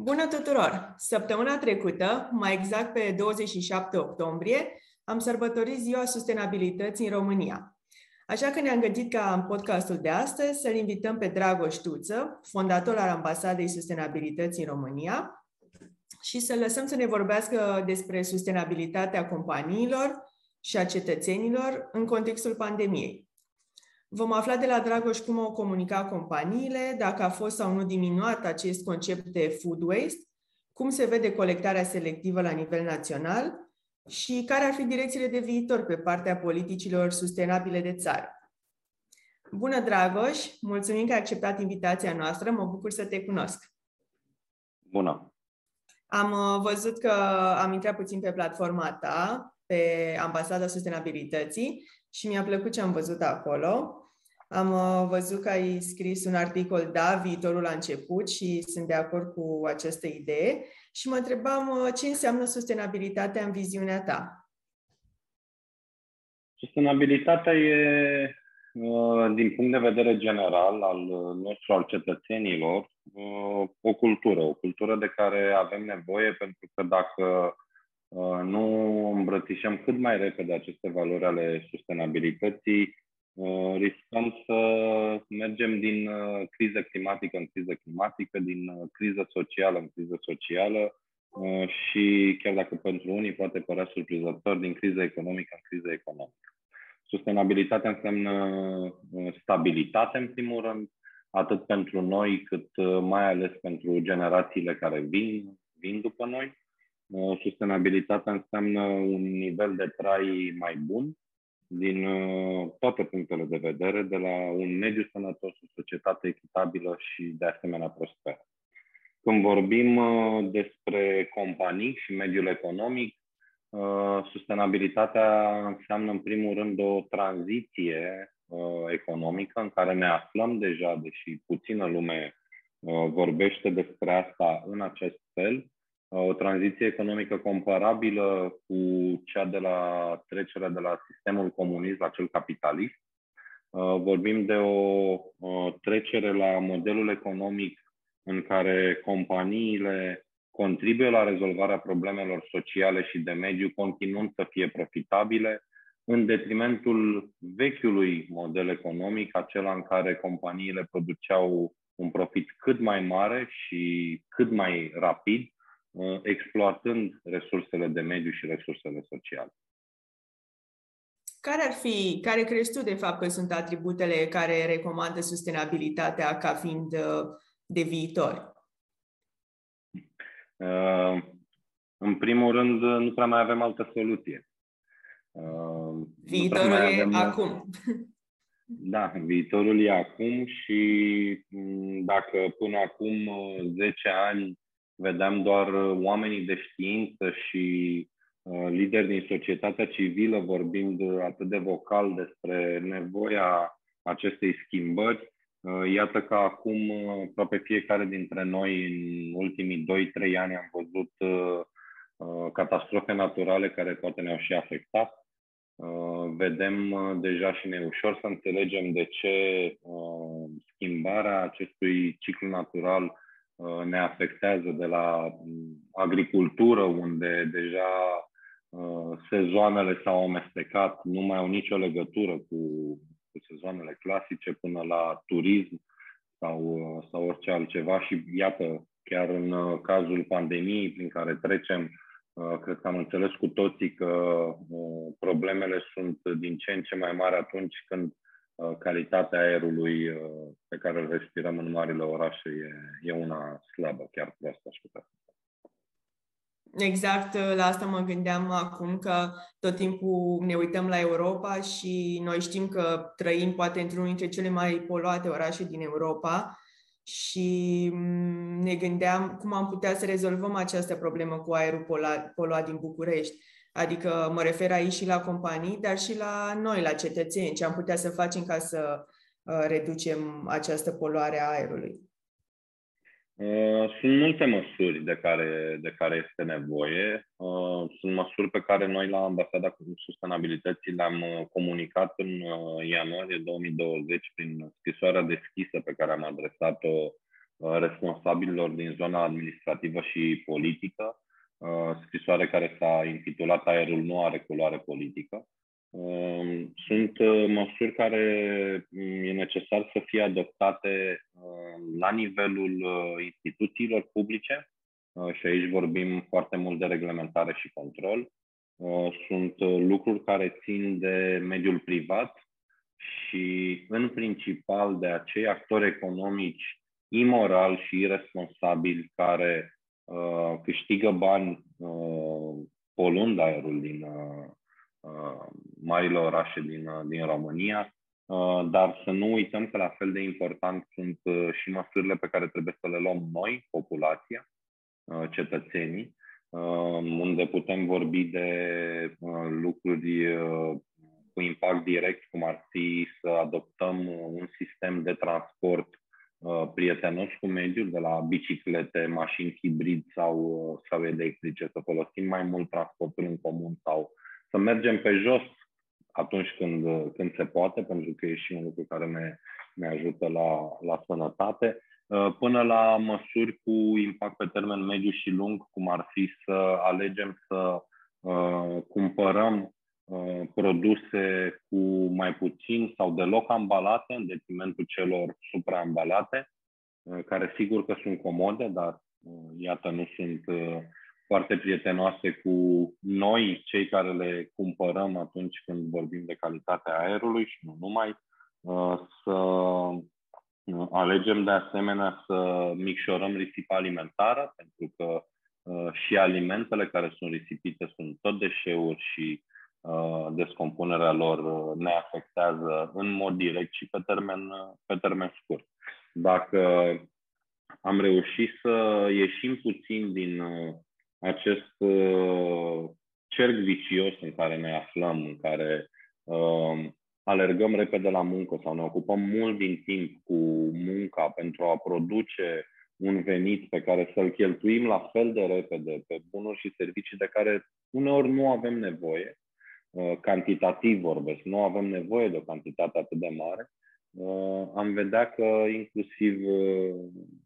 Bună tuturor! Săptămâna trecută, mai exact pe 27 octombrie, am sărbătorit Ziua Sustenabilității în România. Așa că ne-am gândit ca în podcastul de astăzi să-l invităm pe Dragoș Tuță, fondator al Ambasadei Sustenabilității în România, și să lăsăm să ne vorbească despre sustenabilitatea companiilor și a cetățenilor în contextul pandemiei. Vom afla de la Dragoș cum au comunicat companiile, dacă a fost sau nu diminuat acest concept de food waste, cum se vede colectarea selectivă la nivel național și care ar fi direcțiile de viitor pe partea politicilor sustenabile de țară. Bună, Dragoș! Mulțumim că ai acceptat invitația noastră. Mă bucur să te cunosc. Bună! Am uh, văzut că am intrat puțin pe platforma ta, pe Ambasada Sustenabilității și mi-a plăcut ce am văzut acolo. Am uh, văzut că ai scris un articol, da, viitorul a început și sunt de acord cu această idee și mă întrebam uh, ce înseamnă sustenabilitatea în viziunea ta. Sustenabilitatea e, uh, din punct de vedere general al nostru, al cetățenilor, o cultură, o cultură de care avem nevoie pentru că dacă nu îmbrățișăm cât mai repede aceste valori ale sustenabilității, Uh, riscăm să mergem din uh, criză climatică în criză climatică, din uh, criză socială în criză socială și chiar dacă pentru unii poate părea surprinzător, din criză economică în criză economică. Sustenabilitatea înseamnă stabilitate, în primul rând, atât pentru noi, cât mai ales pentru generațiile care vin, vin după noi. Sustenabilitatea înseamnă un nivel de trai mai bun, din uh, toate punctele de vedere, de la un mediu sănătos, o societate echitabilă și de asemenea prosperă. Când vorbim uh, despre companii și mediul economic, uh, sustenabilitatea înseamnă în primul rând o tranziție economică în care ne aflăm deja, deși puțină lume vorbește despre asta în acest fel, o tranziție economică comparabilă cu cea de la trecerea de la sistemul comunist la cel capitalist. Uh, vorbim de o trecere la modelul economic în care companiile contribuie la rezolvarea problemelor sociale și de mediu, continuând să fie profitabile, în detrimentul vechiului model economic, acela în care companiile produceau un profit cât mai mare și cât mai rapid, Uh, exploatând resursele de mediu și resursele sociale. Care ar fi, care crezi tu de fapt că sunt atributele care recomandă sustenabilitatea ca fiind uh, de viitor? Uh, în primul rând, nu prea mai avem altă soluție. Viitorul e avem... acum. Da, viitorul e acum și mm, dacă până acum 10 ani vedeam doar uh, oamenii de știință și uh, lideri din societatea civilă vorbind uh, atât de vocal despre nevoia acestei schimbări. Iată că acum aproape fiecare dintre noi în ultimii 2-3 ani am văzut catastrofe naturale care poate ne-au și afectat. Vedem deja și ne ușor să înțelegem de ce schimbarea acestui ciclu natural Uh, ne afectează de la mm, agricultură, unde deja uh, sezoanele s-au amestecat, nu mai au nicio legătură cu, cu sezoanele clasice, până la turism sau, uh, sau orice altceva. Și iată, chiar în cazul pandemiei prin care trecem, cred că am înțeles cu toții că problemele sunt din ce în ce mai mari atunci când Uh, calitatea aerului uh, pe care îl respirăm în marile orașe e, e una slabă, chiar proastă aș putea Exact, uh, la asta mă gândeam acum că tot timpul ne uităm la Europa și noi știm că trăim poate într-unul dintre cele mai poluate orașe din Europa și mm, ne gândeam cum am putea să rezolvăm această problemă cu aerul poluat, poluat din București. Adică mă refer aici și la companii, dar și la noi, la cetățeni, ce am putea să facem ca să uh, reducem această poluare a aerului. Uh, sunt multe măsuri de care, de care este nevoie. Uh, sunt măsuri pe care noi la Ambasada Sustenabilității le-am comunicat în ianuarie 2020 prin scrisoarea deschisă pe care am adresat-o responsabililor din zona administrativă și politică, scrisoare care s-a intitulat Aerul nu are culoare politică. Sunt măsuri care mm, e necesar să fie adoptate la nivelul instituțiilor publice și aici vorbim foarte mult de reglementare și control. Sunt lucruri care țin de mediul privat și în principal de acei actori economici imoral și irresponsabili care uh, câștigă bani uh, polund aerul din uh, uh, marile orașe din, uh, din România, uh, dar să nu uităm că la fel de important sunt uh, și măsurile pe care trebuie să le luăm noi, populația, uh, cetățenii, uh, unde putem vorbi de uh, lucruri uh, cu impact direct, cum ar fi să adoptăm un sistem de transport uh, prietenos cu mediul, de la biciclete, mașini hibrid sau, uh, sau electrice, să folosim mai mult transportul în comun sau să mergem pe jos atunci când, uh, când se poate, pentru că e și un lucru care ne, ne ajută la, la sănătate, până la măsuri cu impact pe termen mediu și lung, cum ar fi să alegem să uh, cumpărăm Uh, produse cu mai puțin sau deloc ambalate, în detrimentul celor supraambalate, uh, care sigur că sunt comode, dar uh, iată nu sunt foarte prietenoase cu noi, cei care le cumpărăm atunci când vorbim de calitatea aerului și nu numai, să alegem de asemenea să micșorăm risipa alimentară, pentru că și alimentele care sunt risipite sunt tot deșeuri și Uh, descompunerea lor uh, ne afectează în mod direct și pe termen, uh, pe termen scurt. Dacă am reușit să ieșim puțin din acest cerc vicios în care ne aflăm, în care alergăm repede la muncă sau ne ocupăm mult din timp cu munca pentru a produce un venit pe care să-l cheltuim la fel de repede pe bunuri și servicii de care uneori nu avem nevoie, Uh, cantitativ vorbesc, nu avem nevoie de o cantitate atât de mare, uh, am vedea că inclusiv uh,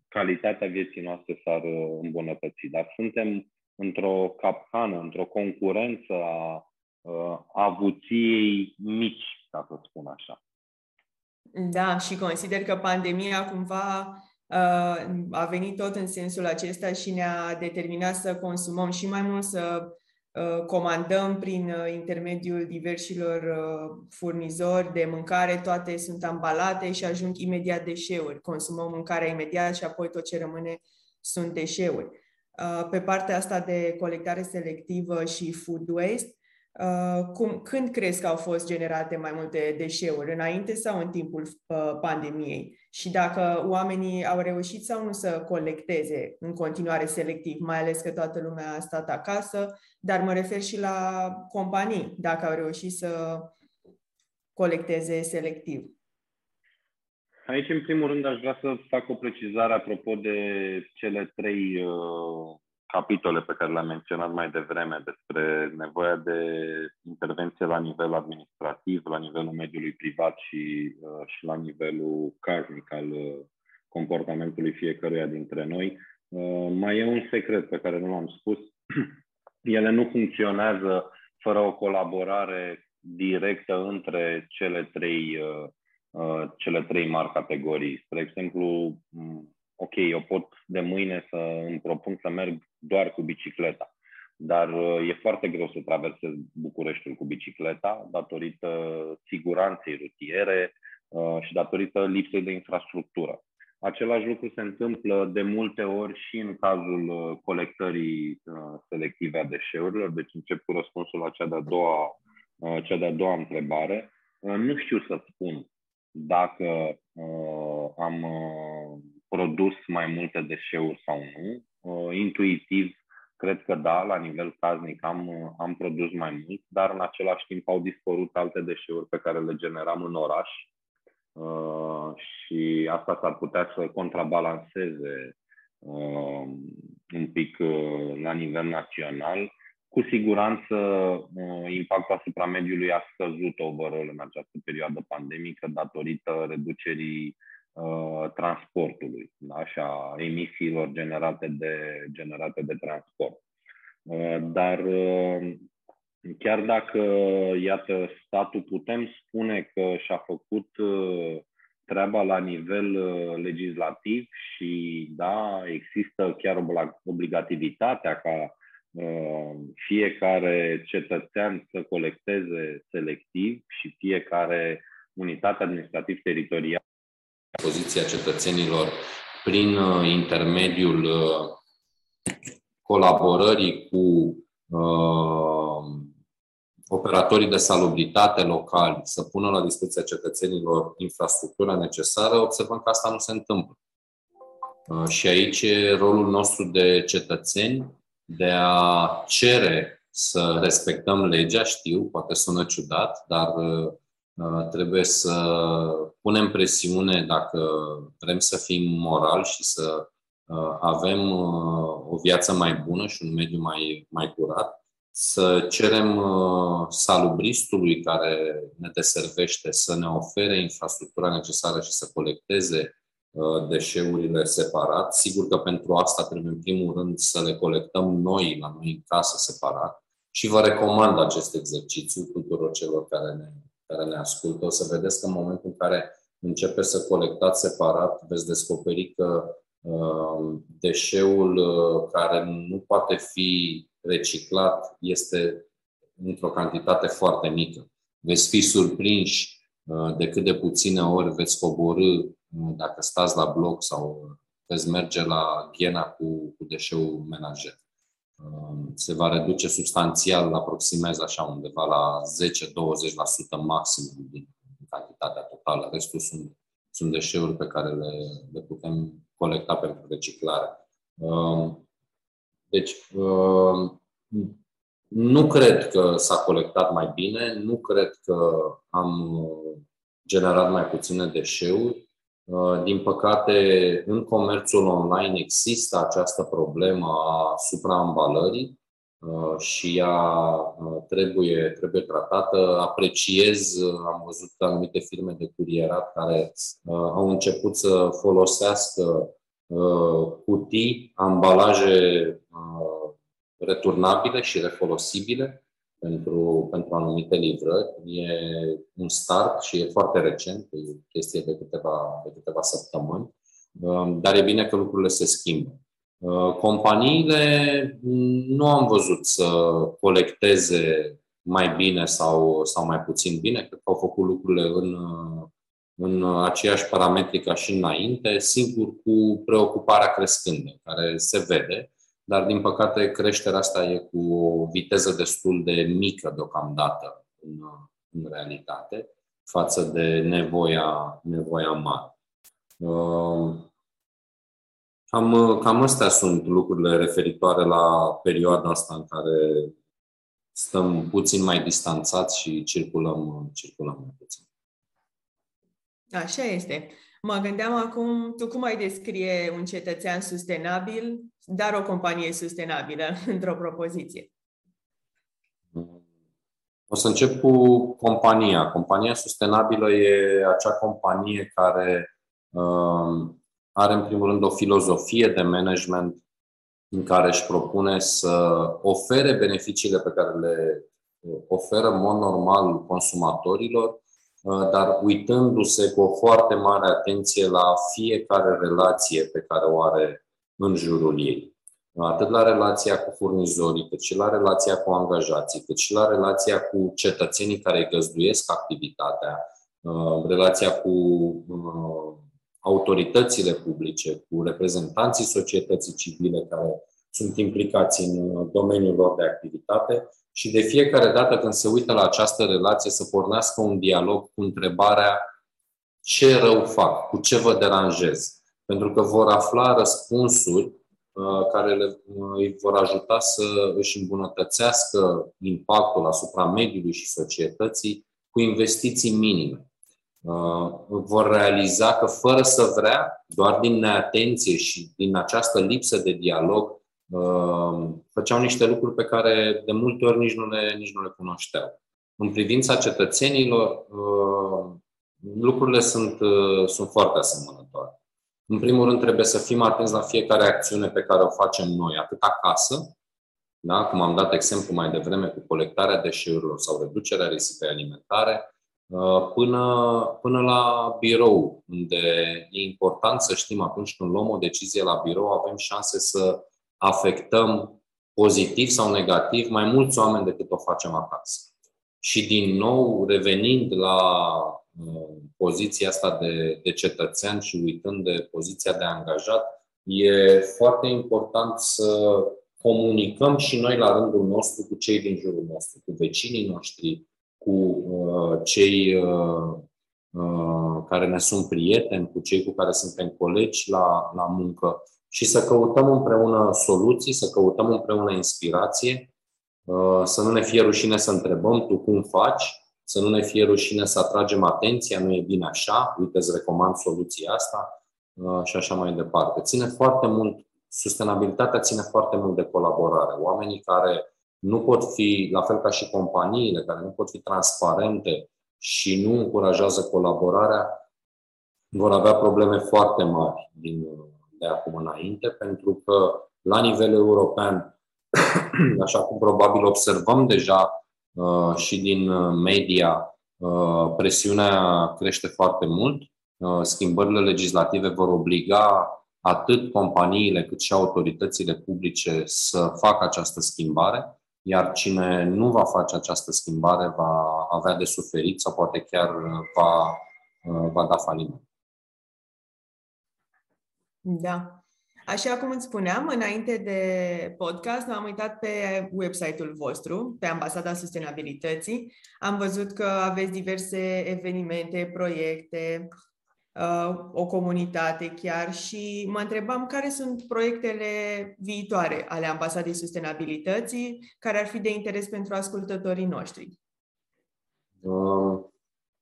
calitatea vieții noastre s-ar îmbunătăți. Dar suntem într-o capcană, într-o concurență a avuției mici, ca să spun așa. Da, și consider că pandemia cumva a venit tot în sensul acesta și ne-a determinat să consumăm și mai mult, să Uh, comandăm prin uh, intermediul diversilor uh, furnizori de mâncare, toate sunt ambalate și ajung imediat deșeuri. Consumăm mâncarea imediat și apoi tot ce rămâne sunt deșeuri. Pe partea asta de colectare selectivă și food waste, cum, când crezi că au fost generate mai multe deșeuri, înainte sau în timpul pandemiei? Și dacă oamenii au reușit sau nu să colecteze în continuare selectiv, mai ales că toată lumea a stat acasă, dar mă refer și la companii, dacă au reușit să colecteze selectiv. Aici, în primul rând, aș vrea să fac o precizare apropo de cele trei uh, capitole pe care le-am menționat mai devreme despre nevoia de intervenție la nivel administrativ, la nivelul mediului privat și, uh, și la nivelul casnic al uh, comportamentului fiecăruia dintre noi. Uh, mai e un secret pe care nu l-am spus. Ele nu funcționează fără o colaborare directă între cele trei, cele trei mari categorii. Spre exemplu, ok, eu pot de mâine să îmi propun să merg doar cu bicicleta, dar uh, e foarte greu să traversez Bucureștiul cu bicicleta datorită siguranței rutiere uh, și datorită lipsei de infrastructură. Același lucru se întâmplă de multe ori și în cazul uh, colectării selective a deșeurilor, deci încep cu răspunsul la cea de-a doua, cea de-a doua întrebare. Nu știu să spun dacă am produs mai multe deșeuri sau nu. Uh, intuitiv, cred că da, la nivel casnic am, am produs mai mult, dar în același timp au dispărut alte deșeuri pe care le generam în oraș uh, și asta s-ar putea să contrabalanceze uh, un pic uh, la nivel național. Cu siguranță, uh, impactul asupra mediului a scăzut overall în această perioadă pandemică datorită reducerii transportului da? și a emisiilor generate de, generate de transport. Dar chiar dacă, iată, statul putem spune că și-a făcut treaba la nivel legislativ și, da, există chiar obligativitatea ca fiecare cetățean să colecteze selectiv și fiecare unitate administrativ-teritorială. Poziția cetățenilor prin uh, intermediul uh, colaborării cu uh, operatorii de salubritate locali să pună la dispoziția cetățenilor infrastructura necesară, observăm că asta nu se întâmplă. Uh, și aici e rolul nostru de cetățeni de a cere să respectăm legea, știu, poate sună ciudat, dar uh, trebuie să punem presiune dacă vrem să fim morali și să uh, avem uh, o viață mai bună și un mediu mai, mai curat, să cerem salubristului care ne deservește să ne ofere infrastructura necesară și să colecteze Uh, deșeurile separat. Sigur că pentru asta trebuie în primul rând să le colectăm noi la noi în casă separat și vă recomand acest exercițiu tuturor celor care ne, care ne ascultă. O să vedeți că în momentul în care începe să colectați separat, veți descoperi că uh, deșeul uh, care nu poate fi reciclat este într-o cantitate foarte mică. Veți fi surprinși uh, de cât de puține ori veți coborâ dacă stați la bloc sau veți merge la Ghena cu, cu deșeul menajer. Um, se va reduce substanțial, aproximez așa undeva la 10-20% maxim din cantitatea totală. Restul sunt, sunt deșeuri pe care le, le putem colecta pentru reciclare. Um, deci, um, nu cred că s-a colectat mai bine, nu cred că am generat mai puține deșeuri. Uh, din păcate, în comerțul online există această problemă a supraambalării uh, și ea uh, trebuie, trebuie tratată. Apreciez, am văzut anumite firme de curierat care au început să folosească cutii, ambalaje returnabile și refolosibile pentru, pentru anumite livrări. E un start și e foarte recent, e o chestie de câteva, de câteva săptămâni, um, dar e bine că lucrurile se schimbă. Uh, companiile nu am văzut să colecteze mai bine sau, sau mai puțin bine, cred că au făcut lucrurile în, în aceeași parametri ca și înainte, singur cu preocuparea crescândă, care se vede dar din păcate creșterea asta e cu o viteză destul de mică deocamdată în, în realitate față de nevoia, nevoia mare. Um, cam, cam astea sunt lucrurile referitoare la perioada asta în care stăm puțin mai distanțați și circulăm, circulăm mai puțin. Așa este. Mă gândeam acum, tu cum ai descrie un cetățean sustenabil, dar o companie sustenabilă într-o propoziție? O să încep cu compania. Compania sustenabilă e acea companie care uh, are în primul rând o filozofie de management în care își propune să ofere beneficiile pe care le oferă în mod normal consumatorilor, Uh, dar uitându-se cu o foarte mare atenție la fiecare relație pe care o are în jurul ei. Atât la relația cu furnizorii, cât și la relația cu angajații, cât și la relația cu cetățenii care îi găzduiesc activitatea, uh, relația cu uh, autoritățile publice, cu reprezentanții societății civile care sunt implicați în domeniul lor de activitate și de fiecare dată când se uită la această relație să pornească un dialog cu întrebarea ce rău fac, cu ce vă deranjez. Pentru că vor afla răspunsuri uh, care le, uh, îi vor ajuta să își îmbunătățească impactul asupra mediului și societății cu investiții minime. Uh, vor realiza că fără să vrea, doar din neatenție și din această lipsă de dialog, Ehm, făceau niște lucruri pe care de multe ori nici nu le, nici nu le cunoșteau. În privința cetățenilor, ehm, lucrurile sunt, uh, sunt foarte asemănătoare. În primul rând, trebuie să fim atenți la fiecare acțiune pe care o facem noi, atât acasă, da? cum am dat exemplu mai devreme cu colectarea deșeurilor sau reducerea risipei alimentare, uh, până, până la birou, unde e important să știm atunci când luăm o decizie la birou, avem șanse să afectăm pozitiv sau negativ mai mulți oameni decât o facem acasă. Și din nou, revenind la uh, poziția asta de, de cetățean și uitând de poziția de angajat, e foarte important să comunicăm și noi la rândul nostru cu cei din jurul nostru, cu vecinii noștri, cu uh, cei uh, uh, care ne sunt prieteni, cu cei cu care suntem colegi la, la muncă și să căutăm împreună soluții, să căutăm împreună inspirație, uh, să nu ne fie rușine să întrebăm tu cum faci, să nu ne fie rușine să atragem atenția, nu e bine așa, uite, îți recomand soluția asta uh, și așa mai departe. Ține foarte mult, sustenabilitatea ține foarte mult de colaborare. Oamenii care nu pot fi, la fel ca și companiile, care nu pot fi transparente și nu încurajează colaborarea, vor avea probleme foarte mari din, de acum înainte, pentru că la nivel european, așa cum probabil observăm deja uh, și din media, uh, presiunea crește foarte mult. Uh, schimbările legislative vor obliga atât companiile cât și autoritățile publice să facă această schimbare, iar cine nu va face această schimbare va avea de suferit sau poate chiar va, va da faliment. Da. Așa cum îți spuneam, înainte de podcast, m-am uitat pe website-ul vostru, pe Ambasada Sustenabilității. Am văzut că aveți diverse evenimente, proiecte, uh, o comunitate chiar și mă întrebam care sunt proiectele viitoare ale Ambasadei Sustenabilității care ar fi de interes pentru ascultătorii noștri. Uh,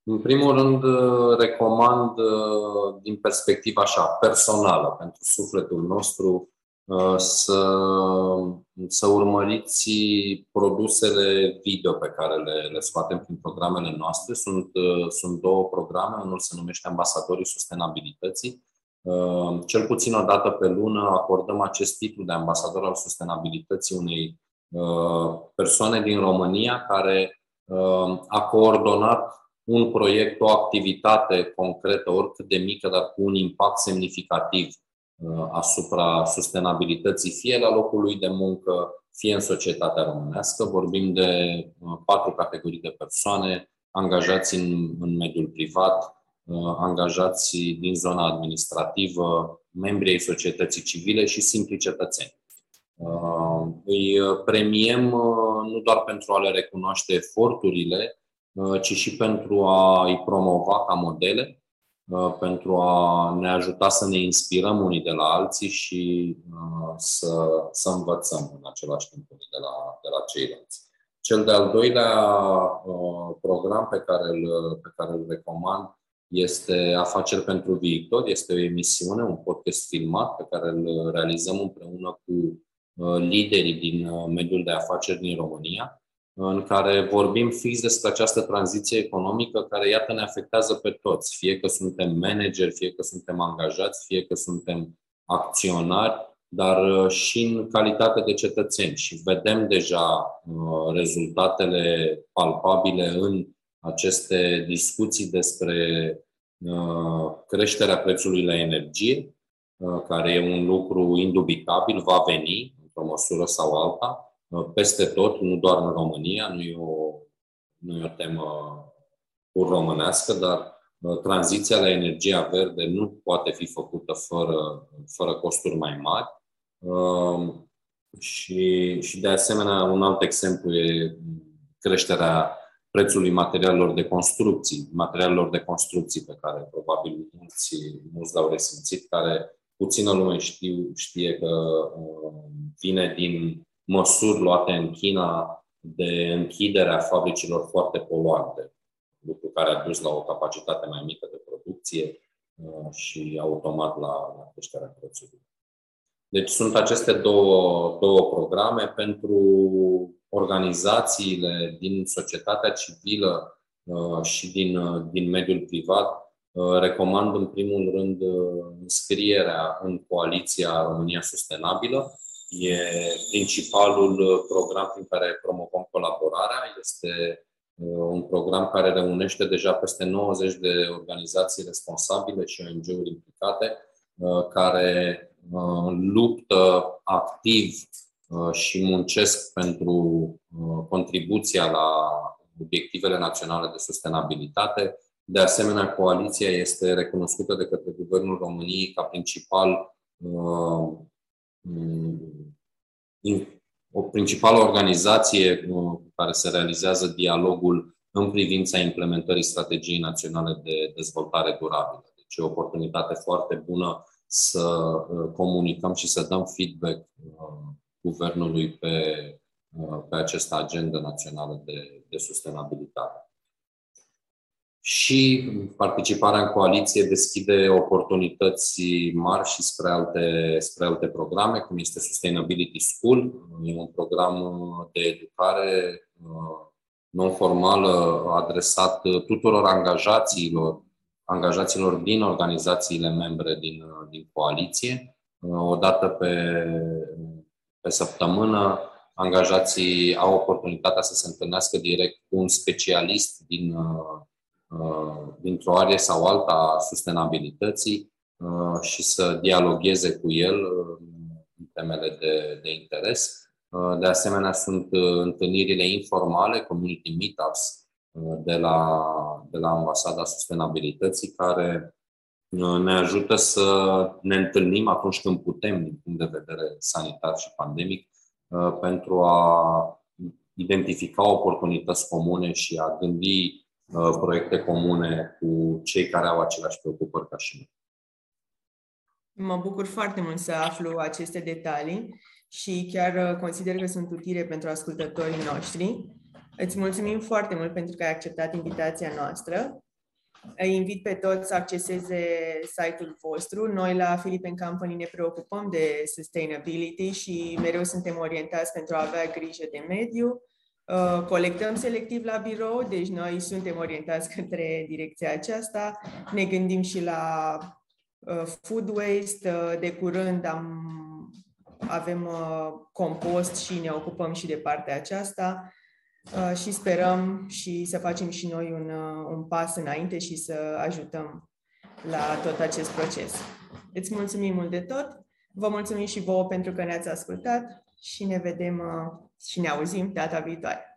în primul rând, uh, recomand uh, din perspectiva așa, personală, pentru sufletul nostru, uh, să, să urmăriți produsele video pe care le, le scoatem prin programele noastre. Sunt, sunt două programe, unul se numește Ambasadorii Sustenabilității. Cel puțin o dată pe lună acordăm acest titlu de ambasador al sustenabilității unei persoane din România care a coordonat un proiect, o activitate concretă, oricât de mică, dar cu un impact semnificativ uh, asupra sustenabilității, fie la locul lui de muncă, fie în societatea românească. Vorbim de uh, patru categorii de persoane, angajați în, în mediul privat, uh, angajați din zona administrativă, membrii societății civile și simpli cetățeni. Îi premiem nu doar pentru a le recunoaște eforturile, Uh, ci și pentru a îi promova ca modele, uh, pentru a ne ajuta să ne inspirăm unii de la alții și uh, să, să învățăm în același timp de la, de la ceilalți. Cel de-al doilea program pe care îl, pe care îl recomand este Afaceri pentru viitor. Este o emisiune, un podcast filmat pe care îl realizăm împreună cu liderii din mediul de afaceri din România în care vorbim fix despre această tranziție economică care, iată, ne afectează pe toți, fie că suntem manageri, fie că suntem angajați, fie că suntem acționari, dar uh, și în calitate de cetățeni. Și vedem deja uh, rezultatele palpabile în aceste discuții despre uh, creșterea prețului la energie, care e un lucru indubitabil, va veni într-o măsură sau alta, peste tot, nu doar în România, nu e o, nu e o temă pur românească, dar uh, tranziția la energia verde nu poate fi făcută fără, fără costuri mai mari. Um, și, și de asemenea, un alt exemplu e creșterea prețului materialelor de construcții, materialelor de construcții pe care probabil mulți, mulți l-au resimțit, care puțină lume știu, știe că uh, vine din măsuri luate în China de închiderea fabricilor foarte poluante, lucru care a dus la o capacitate mai mică de producție uh, și automat la, la creșterea prețului. Deci sunt aceste două, două programe pentru organizațiile din societatea civilă și din, din mediul privat, recomand în primul rând înscrierea în coaliția România Sustenabilă. E principalul program prin care promovăm colaborarea. Este un program care reunește deja peste 90 de organizații responsabile și ONG-uri implicate, care luptă activ și muncesc pentru contribuția la obiectivele naționale de sustenabilitate. De asemenea, coaliția este recunoscută de către Guvernul României ca principal o principală organizație care se realizează dialogul în privința implementării strategiei naționale de dezvoltare durabilă. Deci e o oportunitate foarte bună să uh, comunicăm și să dăm feedback uh, guvernului pe, uh, pe această agendă națională de, de sustenabilitate. Și participarea în coaliție deschide oportunități mari și spre alte, spre alte programe, cum este Sustainability School. E un program de educare non-formală adresat tuturor angajaților angajaților din organizațiile membre din, din coaliție. O dată pe, pe săptămână, angajații au oportunitatea să se întâlnească direct cu un specialist din, dintr-o arie sau alta a sustenabilității și să dialogueze cu el în temele de, de interes. De asemenea, sunt întâlnirile informale, community meetups, de la, de la Ambasada Sustenabilității, care uh, ne ajută să ne întâlnim atunci când putem, din punct de vedere sanitar și pandemic, uh, pentru a identifica oportunități comune și a gândi uh, proiecte comune cu cei care au aceleași preocupări ca și noi. Mă bucur foarte mult să aflu aceste detalii și chiar consider că sunt utile pentru ascultătorii noștri. Îți mulțumim foarte mult pentru că ai acceptat invitația noastră. Îi invit pe toți să acceseze site-ul vostru. Noi la Philippine Company ne preocupăm de sustainability și mereu suntem orientați pentru a avea grijă de mediu. Uh, colectăm selectiv la birou, deci noi suntem orientați către direcția aceasta. Ne gândim și la uh, food waste. Uh, de curând am, avem compost și ne ocupăm și de partea aceasta. Uh, și sperăm și să facem și noi un, uh, un pas înainte și să ajutăm la tot acest proces. Îți mulțumim mult de tot, vă mulțumim și vouă pentru că ne-ați ascultat și ne vedem uh, și ne auzim data viitoare.